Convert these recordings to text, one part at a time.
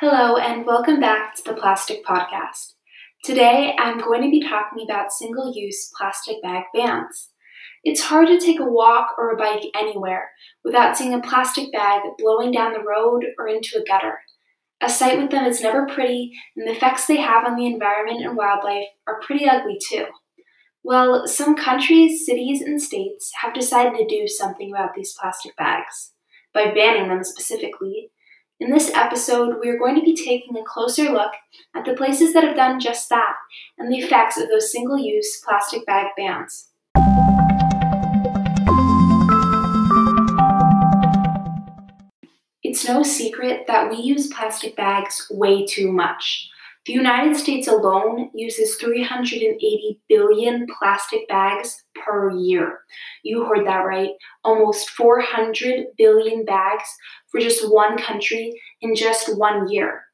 Hello, and welcome back to the Plastic Podcast. Today, I'm going to be talking about single use plastic bag bans. It's hard to take a walk or a bike anywhere without seeing a plastic bag blowing down the road or into a gutter. A sight with them is never pretty, and the effects they have on the environment and wildlife are pretty ugly too. Well, some countries, cities, and states have decided to do something about these plastic bags by banning them specifically in this episode, we are going to be taking a closer look at the places that have done just that and the effects of those single use plastic bag bans. It's no secret that we use plastic bags way too much. The United States alone uses 380 billion plastic bags per year. You heard that right. Almost 400 billion bags for just one country in just one year.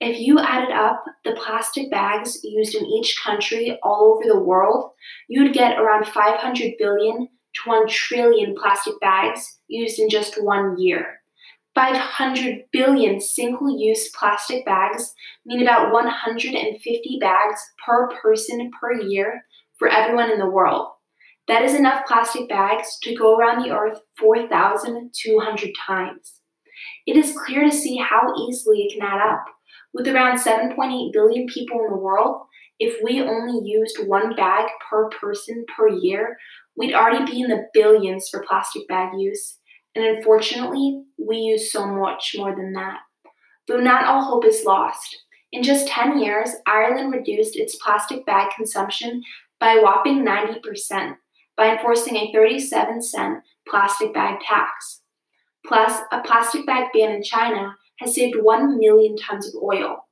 If you added up the plastic bags used in each country all over the world, you'd get around 500 billion to 1 trillion plastic bags used in just one year. 500 billion single use plastic bags mean about 150 bags per person per year for everyone in the world. That is enough plastic bags to go around the earth 4,200 times. It is clear to see how easily it can add up. With around 7.8 billion people in the world, if we only used one bag per person per year, we'd already be in the billions for plastic bag use. And unfortunately, we use so much more than that. Though not all hope is lost. In just 10 years, Ireland reduced its plastic bag consumption by a whopping 90% by enforcing a 37 cent plastic bag tax. Plus, a plastic bag ban in China has saved 1 million tons of oil.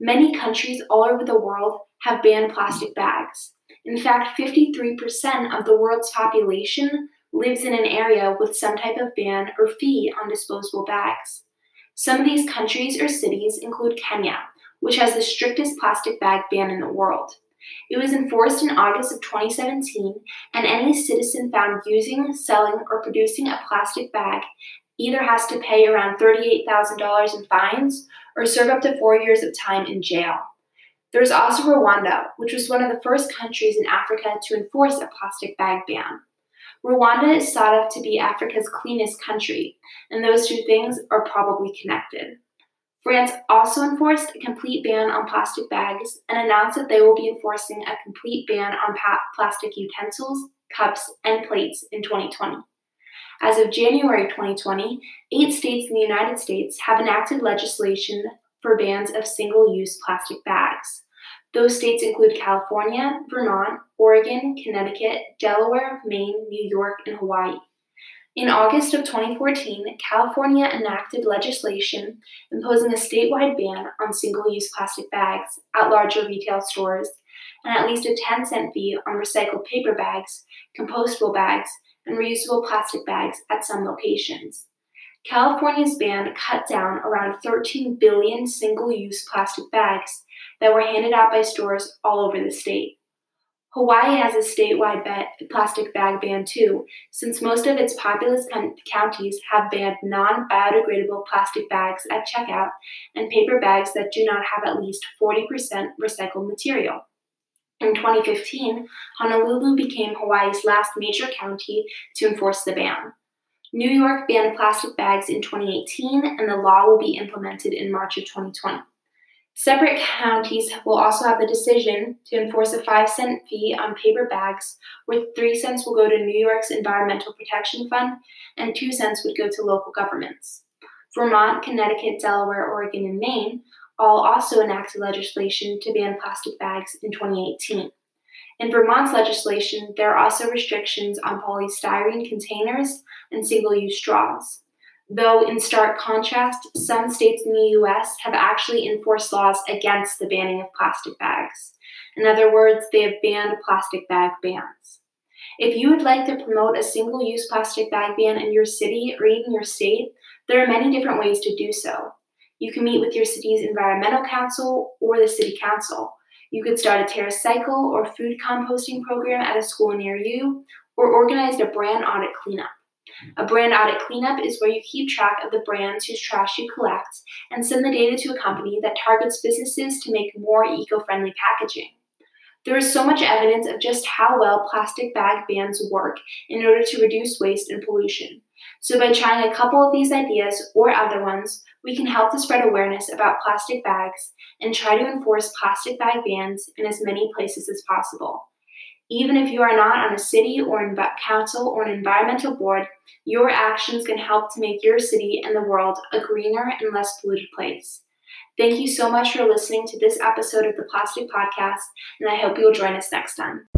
Many countries all over the world have banned plastic bags. In fact, 53% of the world's population lives in an area with some type of ban or fee on disposable bags. Some of these countries or cities include Kenya, which has the strictest plastic bag ban in the world. It was enforced in August of 2017, and any citizen found using, selling, or producing a plastic bag either has to pay around $38,000 in fines or serve up to four years of time in jail. There's also Rwanda, which was one of the first countries in Africa to enforce a plastic bag ban. Rwanda is thought of to be Africa's cleanest country, and those two things are probably connected. France also enforced a complete ban on plastic bags and announced that they will be enforcing a complete ban on pa- plastic utensils, cups, and plates in 2020. As of January 2020, eight states in the United States have enacted legislation for bans of single use plastic bags. Those states include California, Vermont, Oregon, Connecticut, Delaware, Maine, New York, and Hawaii. In August of 2014, California enacted legislation imposing a statewide ban on single use plastic bags at larger retail stores and at least a 10 cent fee on recycled paper bags, compostable bags, and reusable plastic bags at some locations. California's ban cut down around 13 billion single use plastic bags that were handed out by stores all over the state. Hawaii has a statewide plastic bag ban too, since most of its populous counties have banned non biodegradable plastic bags at checkout and paper bags that do not have at least 40% recycled material. In 2015, Honolulu became Hawaii's last major county to enforce the ban. New York banned plastic bags in 2018, and the law will be implemented in March of 2020. Separate counties will also have the decision to enforce a 5 cent fee on paper bags, where 3 cents will go to New York's Environmental Protection Fund and 2 cents would go to local governments. Vermont, Connecticut, Delaware, Oregon, and Maine all also enacted legislation to ban plastic bags in 2018. In Vermont's legislation, there are also restrictions on polystyrene containers and single use straws. Though, in stark contrast, some states in the US have actually enforced laws against the banning of plastic bags. In other words, they have banned plastic bag bans. If you would like to promote a single use plastic bag ban in your city or even your state, there are many different ways to do so. You can meet with your city's environmental council or the city council. You could start a TerraCycle or food composting program at a school near you, or organize a brand audit cleanup. A brand audit cleanup is where you keep track of the brands whose trash you collect and send the data to a company that targets businesses to make more eco friendly packaging. There is so much evidence of just how well plastic bag bans work in order to reduce waste and pollution. So, by trying a couple of these ideas or other ones, we can help to spread awareness about plastic bags and try to enforce plastic bag bans in as many places as possible. Even if you are not on a city or in council or an environmental board, your actions can help to make your city and the world a greener and less polluted place. Thank you so much for listening to this episode of the Plastic Podcast, and I hope you'll join us next time.